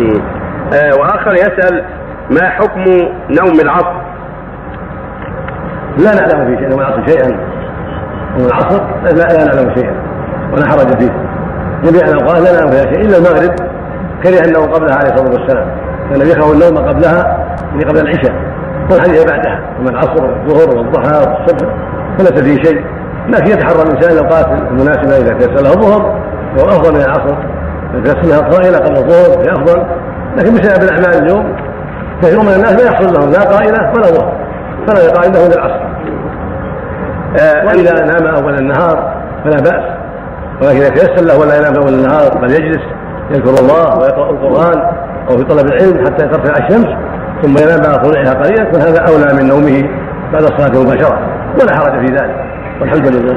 آه وآخر يسأل ما حكم نوم العصر؟ لا نعلم في شيء نوم العصر شيئا. نوم العصر؟ لا, لا نعلم شيئا. ولا حرج فيه. جميع الاوقات لا نعلم فيها شيء إلا المغرب. كره النوم قبلها عليه الصلاة والسلام. كان يكره النوم قبلها يعني قبل العشاء. والحديث بعدها. من العصر والظهر والضحى والصبح. فليس فيه شيء. لكن يتحرى الإنسان الاوقات المناسبه إذا تيسر له الظهر. وهو أفضل من العصر. تيسر قائله قبل الظهر هي أفضل. لكن بسبب الأعمال اليوم كثير من الناس لا يحصل لهم لا قائلة ولا ظهر فلا قائله الا العصر. آه، وإذا نام أول النهار فلا بأس. ولكن إذا تيسر له ولا ينام أول النهار بل يجلس يذكر الله ويقرأ القرآن أو في طلب العلم حتى ترفع الشمس ثم ينام بعد طلوعها قليلا فهذا أولى من نومه بعد الصلاة مباشره ولا حرج في ذلك. والحمد لله